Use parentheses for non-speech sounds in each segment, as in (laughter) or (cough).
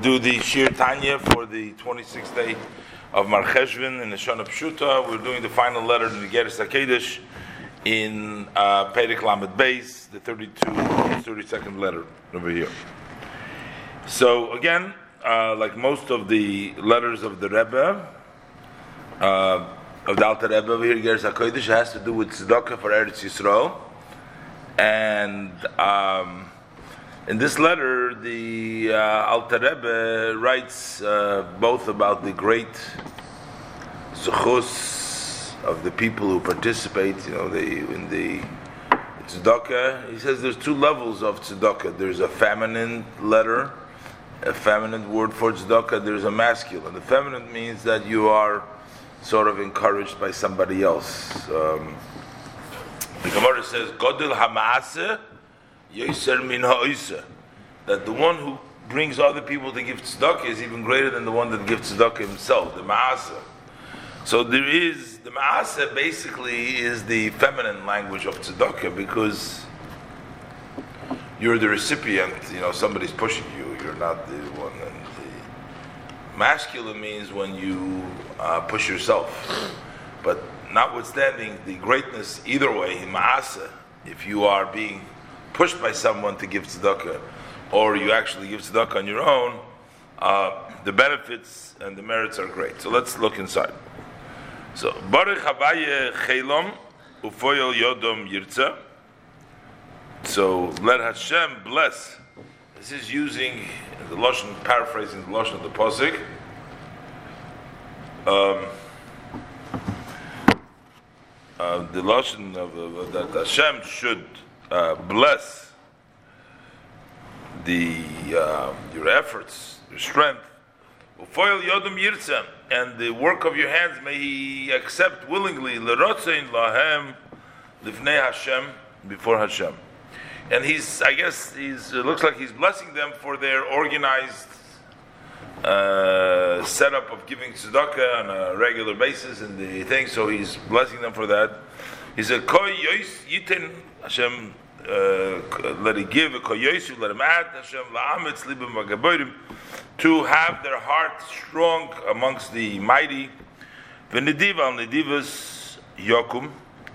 do the Shiur Tanya for the 26th day of Marcheshvan in the Shana Pshuta. We're doing the final letter in the Geras HaKedesh in uh, Perek Lamed Beis, the 32, 32nd letter over here. So again, uh, like most of the letters of the Rebbe, uh, of the Alter Rebbe over here, Geras HaKedesh has to do with Tzedakah for Eretz Yisrael. And... Um, in this letter, the uh, Alter Rebbe writes uh, both about the great zuchus of the people who participate, you know, the, in the tzedakah. He says there's two levels of tzedakah. There's a feminine letter, a feminine word for tzedakah. There's a masculine. The feminine means that you are sort of encouraged by somebody else. Um, the Gemara says, "Godel hamaaseh." Yoser min that the one who brings other people to give tzedakah is even greater than the one that gives tzedakah himself, the ma'asa. So there is, the ma'asa basically is the feminine language of tzedakah because you're the recipient, you know, somebody's pushing you, you're not the one. And the masculine means when you uh, push yourself. But notwithstanding the greatness, either way, ma'asa, if you are being pushed by someone to give tzedakah, or you actually give tzedakah on your own, uh, the benefits and the merits are great. So let's look inside. So Baruch Havaye Chelom Ufoyel Yodom Yirtza. So let Hashem bless. This is using the lashon, paraphrasing the lashon of the pasuk. Um, uh, the lashon of, of, that Hashem should uh, bless the uh, your efforts, your strength. And the work of your hands may He accept willingly. lahem livnei Hashem before Hashem. And he's, I guess, he's. It looks like he's blessing them for their organized uh, setup of giving tzedakah on a regular basis and the thing. So he's blessing them for that. He said, "Koy yitin Hashem, uh, let it give let him add Hashem la'amitz libim to have their heart strong amongst the mighty. V'nediva nedivas yokum,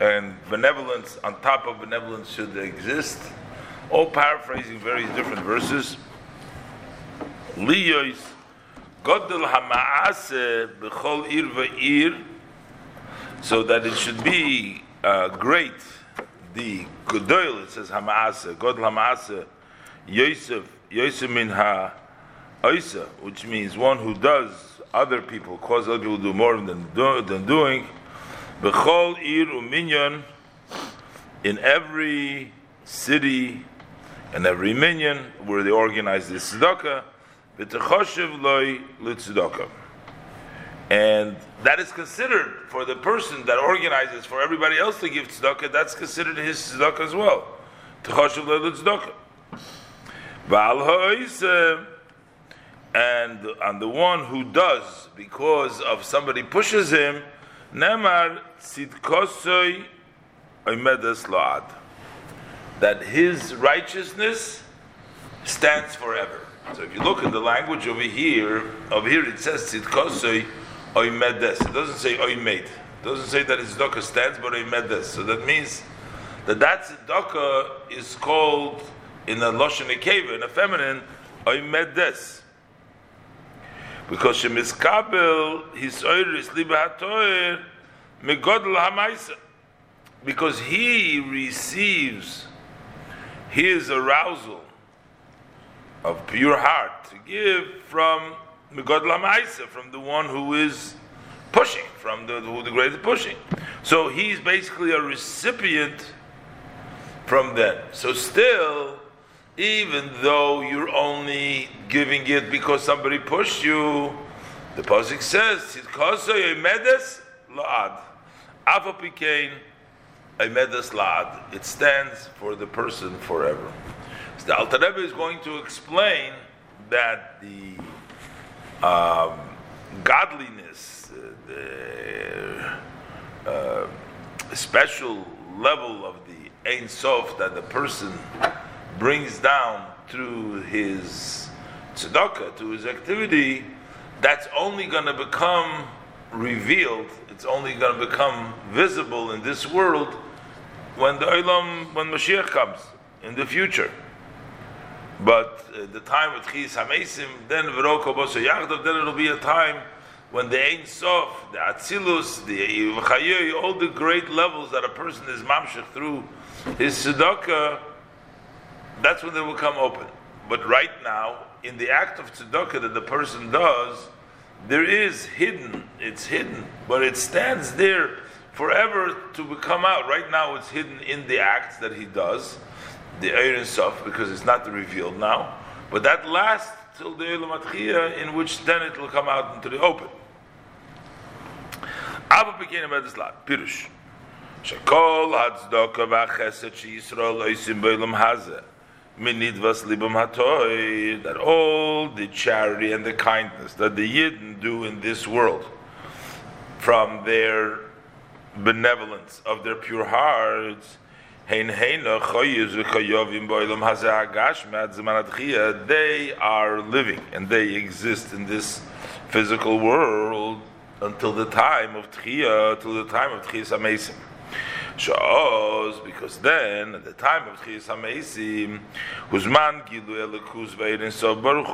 and benevolence on top of benevolence should exist. All paraphrasing various different verses. Liyois godel hamaase b'chol ir so that it should be uh, great the Godoil, it says Hamaasa, God Hamaasa, Yosef, Yosef min ha Oisa, which means one who does other people, cause other people to do more than, do, than doing. Bechol ir uminyan, in every city and every minyan where they organize this tzedakah, v'techoshev loy l'tzedakah and that is considered for the person that organizes for everybody else to give tzedakah. That's considered his tzedakah as well. Tzedakah. And on the one who does because of somebody pushes him, nemar tzidkosoy oimedas laad. That his righteousness stands forever. So if you look at the language over here, over here it says tzidkosoy oimedes. It doesn't say oimed. It doesn't say that his tzedakah stands, but oimedes. So that means that that tzedakah is called in a lashon nekeva, in a feminine, oimedes. Because shemiskabel his oiris libahatoir megodl hamaisa. Because he receives his arousal of pure heart to give from from the one who is pushing, from the who the great is pushing. So he's basically a recipient from them. So still, even though you're only giving it because somebody pushed you, the pasuk says, "Medes laad." Avapikain medes laad. It stands for the person forever. So the Alter Rebbe is going to explain that the um, godliness, uh, the uh, special level of the Ein Sof that the person brings down through his tzedakah, to his activity, that's only going to become revealed. It's only going to become visible in this world when the Olam, when Mashiach comes in the future. But uh, the time of Chis Hamesim, then Veroko Boso Yachdav, then it'll be a time when the Ein Sof, the Atzilus, the Chayoy, all the great levels that a person is mamshech through his tzedakah, that's when they will come open. But right now, in the act of tzedakah that the person does, there is hidden, it's hidden, but it stands there forever to come out. Right now, it's hidden in the acts that he does, the Eirin Sof, because it's not revealed now. But that lasts till the Elamatchia, in which then it will come out into the open. Abba became a Medislat, Pirush. Shekol Hadzdokah Vachesed Shiyisrael Oisim Beilam Hazeh minidvas libam hatoy, that all the charity and the kindness that the Yidden do in this world, from their benevolence of their pure hearts, they are living and they exist in this physical world until the time of Tchiyah, till the time of Tchiyah Samesim. Sha'oz, because then, at the time of Chiyas HaMeisim, Huzman Gilu Elikuz Veirin So Baruch.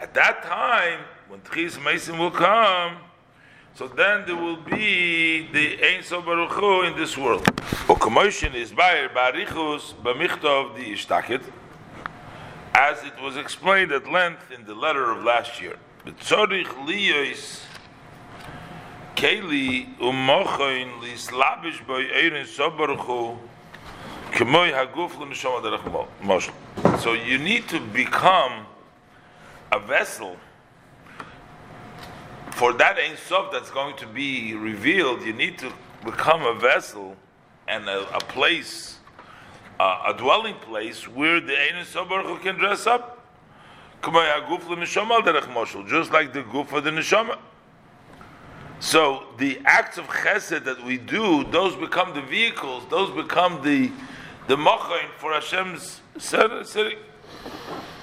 At that time, when Chiyas HaMeisim will come, so then there will be the Ein So Baruch Hu in this world. Okomotion is Bayer Barichus Bamichtov Di Ishtakit, as it was explained at length in the letter of last year. B'tzorich Liyos Keli umochoin lislabish boy eirin sobarchu kemoy haguf l'neshama derech moshel. So you need to become a vessel for that Ein Sof that's going to be revealed. You need to become a vessel and a, a place, uh, a dwelling place where the Ein Sof Baruch can dress up. Just like the goof of the neshama. So the acts of chesed that we do, those become the vehicles, those become the the machain for Hashem's sitting.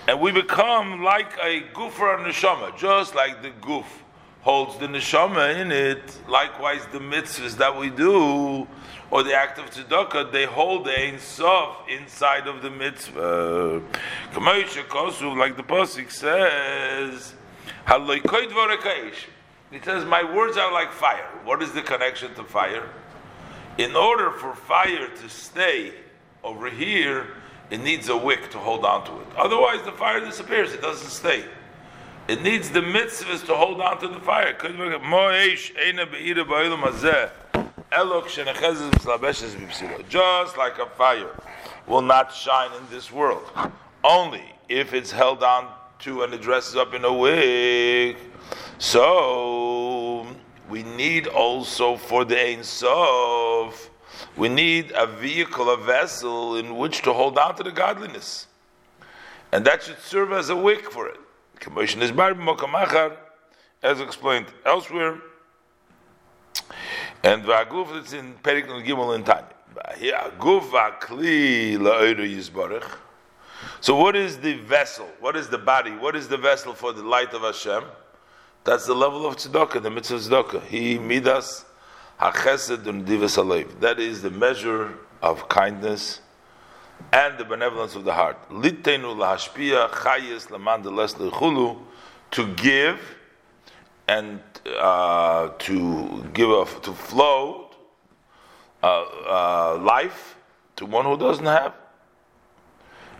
And we become like a goofer and neshama, just like the goof holds the neshama in it. Likewise, the mitzvahs that we do, or the act of tzedakah, they hold the ein sof inside of the mitzvah. Like the pasuk says, it says, My words are like fire. What is the connection to fire? In order for fire to stay over here, it needs a wick to hold on to it. Otherwise, the fire disappears, it doesn't stay. It needs the mitzvahs to hold on to the fire. Just like a fire will not shine in this world, only if it's held on to and it dresses up in a wick. So we need also for the Ein Sof, we need a vehicle, a vessel in which to hold on to the godliness. And that should serve as a wick for it. Commission is bar mokamachar, as explained elsewhere. And Vaguf, it's in Perik Gimel in Tanya. So, what is the vessel? What is the body? What is the vessel for the light of Hashem? That's the level of tzedakah, the mitzvah tzedakah. He midas hachesed divas alev. That is the measure of kindness and the benevolence of the heart. Litenu lahashpia chayis lamandeles lechulu to give and uh, to give a, to flow uh, uh, life to one who doesn't have.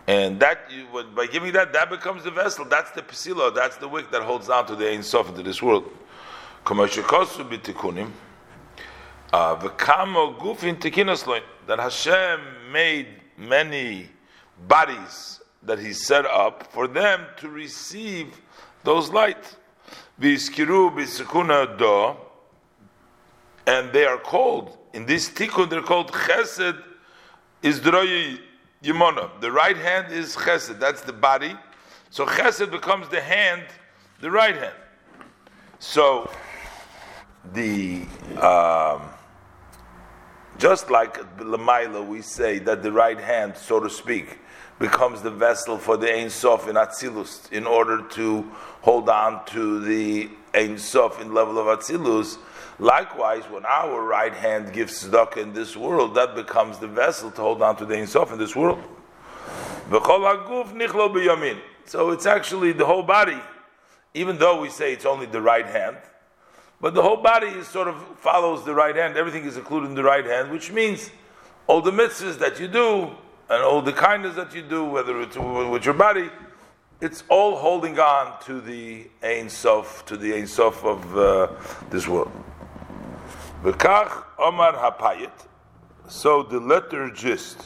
And that, you, by giving that, that becomes the vessel. That's the pesilo. That's the wick that holds down to the Ein Sof into this world. Uh, that Hashem made many bodies that He set up for them to receive those light. Do, and they are called in this tikkun. They're called Chesed Izdroyi Yimona. The right hand is chesed, that's the body. So chesed becomes the hand, the right hand. So the um, just like Lamaila, we say that the right hand, so to speak, becomes the vessel for the Ein Sof in Atzilus in order to hold on to the Ein Sof in level of Atzilus. Likewise, when our right hand gives tzedakah in this world, that becomes the vessel to hold on to the Ein Sof in this world. So it's actually the whole body, even though we say it's only the right hand, but the whole body is sort of follows the right hand. Everything is included in the right hand, which means all the mitzvahs that you do and all the kindness that you do, whether it's with your body, it's all holding on to the Ein Sof, to the Ein Sof of uh, this world. V'kach Omar Hapayit. So the liturgist,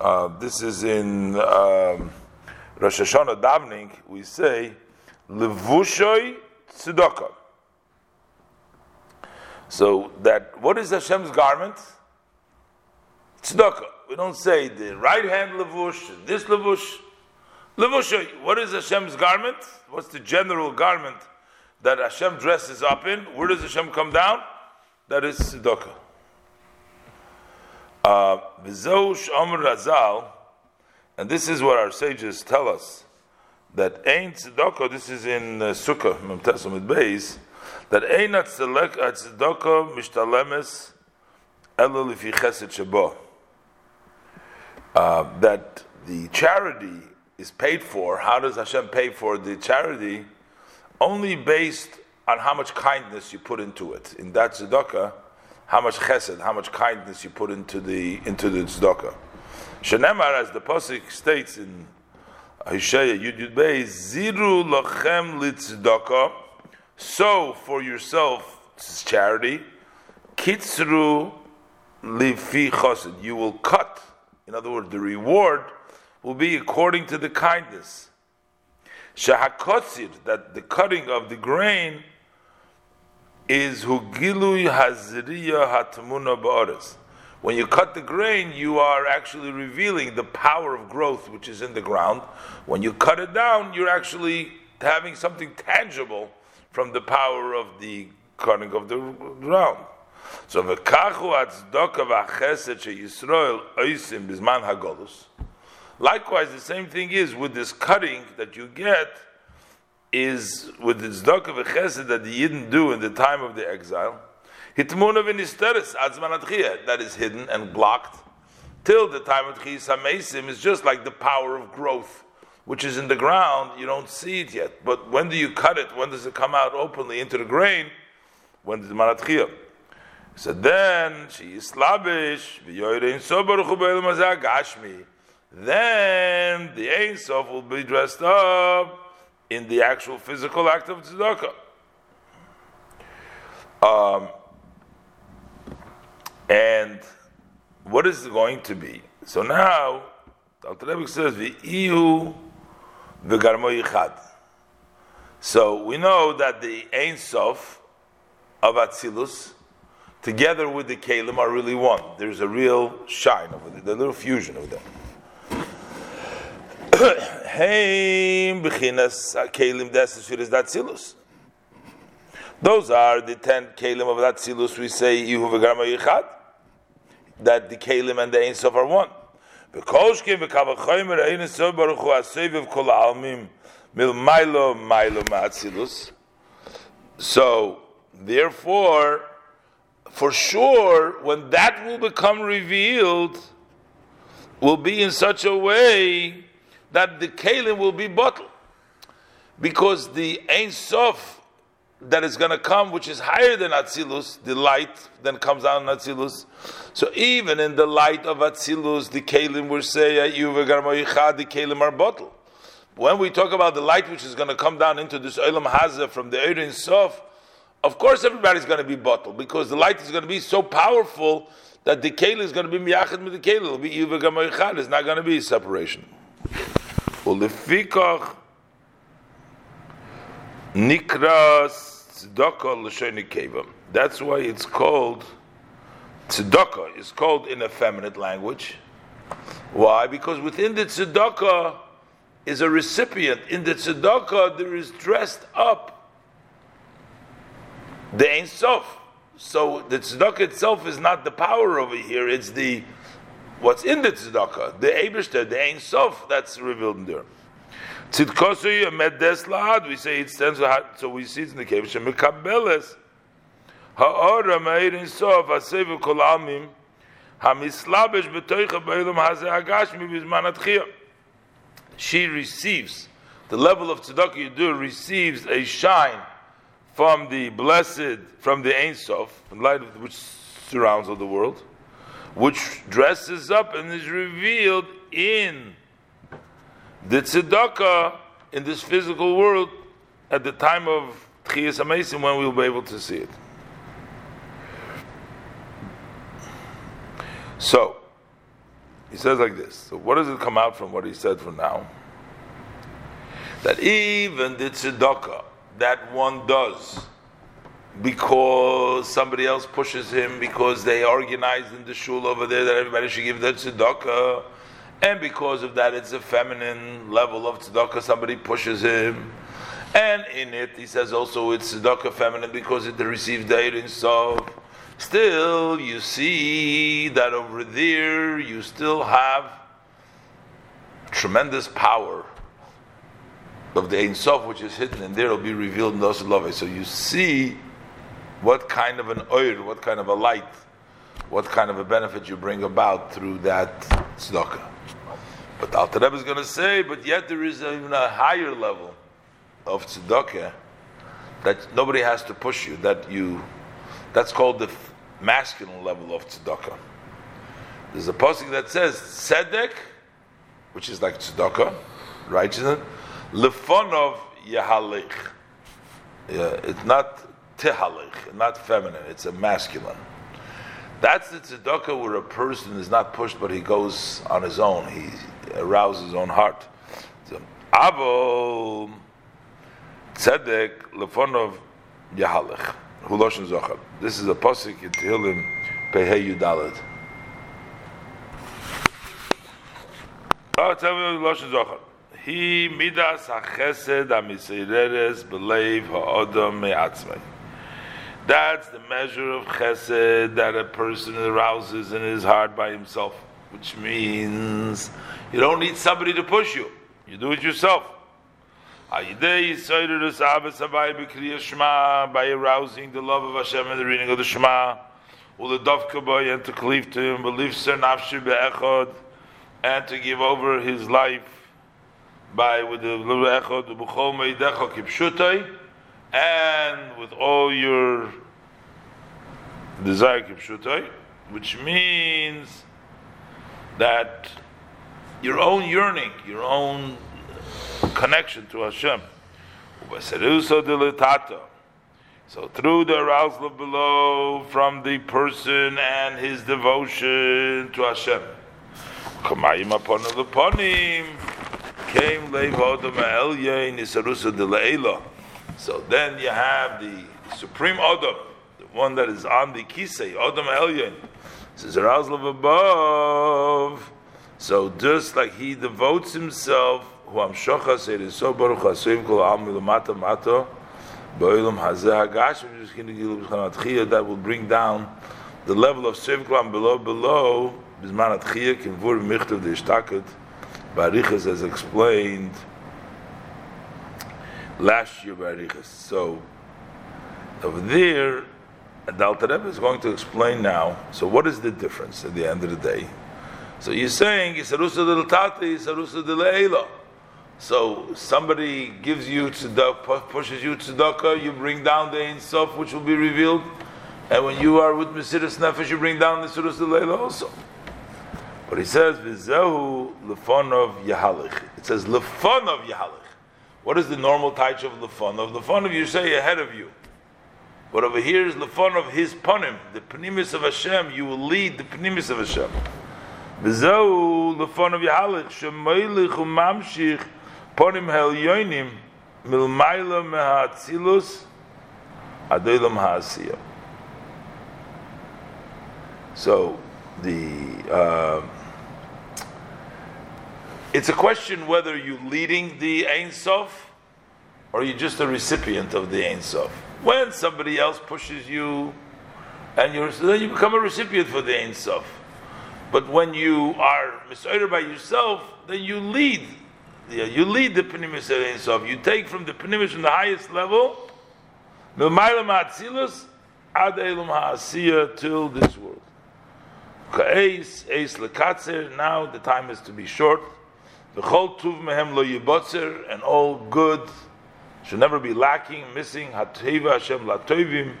uh, this is in um, Rosh Hashanah davening, we say, Levushoy Tzedakah. So that, what is Hashem's garment? Tzedakah. We don't say the right hand levush, this levush. Levush, what is Hashem's garment? What's the general garment that Hashem dresses up in? Where does Hashem come down? That is tzedakah. Uh, V'zosh Amr Razal, and this is what our sages tell us, that ain't tzedakah, this is in uh, Sukkah, Memtesamid Beis, that ain't tzedakah mishtalemes ela lifi chesed shabo. Uh, that the charity is paid for. How does Hashem pay for the charity? Only based on how much kindness you put into it. In that tzedakah, how much chesed, how much kindness you put into the into the tzedakah. Shenemar, as the pasuk states in Hosea Yud Yud Bey, ziru lachem litzedakah. So for yourself, this is charity, kitzru lifi chesed. You will cut. In other words, the reward will be according to the kindness. Shahakotzir, that the cutting of the grain is hugilui hazriya hatmuna ba'aras. When you cut the grain, you are actually revealing the power of growth which is in the ground. When you cut it down, you're actually having something tangible from the power of the cutting of the ground. So v'kachu atzdaka v'achesed sheYisrael oisim bisman hagolus. Likewise, the same thing is with this cutting that you get is with the tzedakah v'chesed that the Yidden do in the time of the exile. Hitmuna v'nisteres adzman atchiyah that is hidden and blocked till the time of Tchiyas is just like the power of growth, which is in the ground. You don't see it yet, but when do you cut it? When does it come out openly into the grain? When the manatchiyah. So then she is slavish. Then the Ein Sof will be dressed up in the actual physical act of tzedakah. Um, and what is it going to be? So now, Dr. Rebbe says, the "V'ihu v'garmo yichad." So we know that the Ein Sof of Atzilus, together with the Kalim, are really one. There's a real shine over there, a little fusion of them. (coughs) Heim b'chinas kelim desesfiris datzilus. Those are the ten kelim of datzilus. We say Yehu v'garma yichad. That the kelim and the Ein Sof are one. Ein baruch hu kol mil mailo mailo. So, therefore, for sure, when that will become revealed, will be in such a way that the kalim will be bottled. Because the Ein Sof that is going to come, which is higher than Atzilus, the light then comes out in Atzilus. So even in the light of Atzilus, the kalim will say, the kalim are bottled. When we talk about the light which is going to come down into this Olam Hazah from the Ein Sof, of course everybody's going to be bottled because the light is going to be so powerful that the kalim is going to be miyachid with the kalim. It'll be It's not going to be separation. Ulefikach nikras l'shoni. That's why it's called tzedakah. It's called in a feminine language. Why? Because within the tzedakah is a recipient. In the tzedakah there is dressed up the Ein Sof. So the tzedakah itself is not the power over here. It's the what's in the tzedakah, the Eberster, the Ein Sof, that's revealed in there. Tzidkosu medes laad, we say it stands, so we see it in the cave, shemikabeles, ha'ora meir in sof, hasevu kol almim, hamislabesh betoicha ba'ilam hazeh agashmi bizman atchiyah. She receives, the level of tzedakah you do, receives a shine from the blessed, from the Ein Sof, in light of which surrounds all the world, which dresses up and is revealed in the tzedakah in this physical world at the time of Tchiyas HaMesim when we will be able to see it. So, he says like this. So what does it come out from what he said for now? That even the tzedakah that one does because somebody else pushes him, because they organized in the shul over there that everybody should give their tzedakah, and because of that it's a feminine level of tzedakah, somebody pushes him. And in it, he says also it's tzedakah feminine because it receives the in so. Still, you see that over there you still have tremendous power of the Ein Sof, which is hidden, and there will be revealed in those love. So you see what kind of an oil, what kind of a light, what kind of a benefit you bring about through that tzedakah. But Alter Rebbe is going to say, but yet there is even a higher level of tzedakah that nobody has to push you. That you, that's called the masculine level of tzedakah. There's a posting that says tzedek, which is like tzedakah, righteousness, lefonov yahalik. Yeah, it's not tihalich, not feminine. It's a masculine. That's the tzedakah where a person is not pushed, but he goes on his own. He arouses his own heart. So, Avo tzedek lefonov yahalich. Huloshin zochar. This is a posik in Tehillim Pehei Huloshin zochar. He midas hachesed amiseireres believe ha'odam me'atzmei. That's the measure of chesed that a person arouses in his heart by himself, which means you don't need somebody to push you. You do it yourself. By arousing the love of Hashem and the reading of the Shema, and to cleave to Him, and to give over his life by with the echod, and with all your desire kipshutai, which means that your own yearning, your own connection to Hashem. So through the arousal below, from the person and his devotion to Hashem, Kamayim upon the ponim came isarusa. So then you have the supreme Adam, the one that is on the kisei, Adam Elyon. Says arousal of above. So just like he devotes himself, who am shocha said is so baruch hashem kol am mata mata, boilam hazeh hagashim that will bring down the level of sevklam below below bisman atchiyah kinvur michtav de ishtaket. Barichas has explained last year Barichas. So over there, the Alter Rebbe is going to explain now. So what is the difference at the end of the day? So you're saying Yisarusa del Tati, Yisarusa del Eila. So somebody gives you tzedakah, pushes you tzedakah, you bring down the Ein Sof, which will be revealed. And when you are with Mesiris Nefesh, you bring down the Yisarusa del Eila also. But he says, Vizehu lefon of Yahalich. It says lefon of Yahalich. What is the normal touch of lefon of? Lefon of you say ahead of you. But over here is lefon of his ponim, the pnimis of Hashem. You will lead the pnimis of Hashem. V'zehu lefon of Yahalich shemoilich umamshich ponim helyonim milmayla mehatzilus adolam ha'asiyah. So the uh, it's a question whether you're leading the Ein Sof or you're just a recipient of the Ein Sof. When somebody else pushes you, and you're, then you become a recipient for the Ein Sof. But when you are misoider by yourself, then you lead. Yeah, you lead the pnimis Sof. You take from the pnimis from the highest level, milmayla ma'atzilus, ad elum ha'asiyah, till this world. Ka'eis, eis lekatzer, now the time is to be short. V'chol tuv mehem lo yibotzer, and all good should never be lacking, missing. Hateva Hashem latoivim.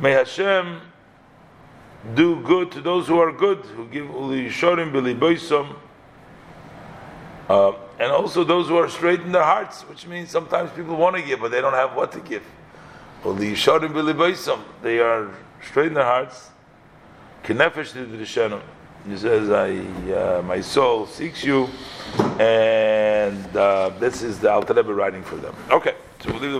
May Hashem do good to those who are good, who give uli shorim biliboisom. Uh, and also those who are straight in their hearts, which means sometimes people want to give, but they don't have what to give. Uli shorim biliboisom. They are straight in their hearts. Kenefesh lidrishenim. He says, I, uh, my soul seeks you, and uh, this is the Alter writing for them. Okay, so we'll leave them.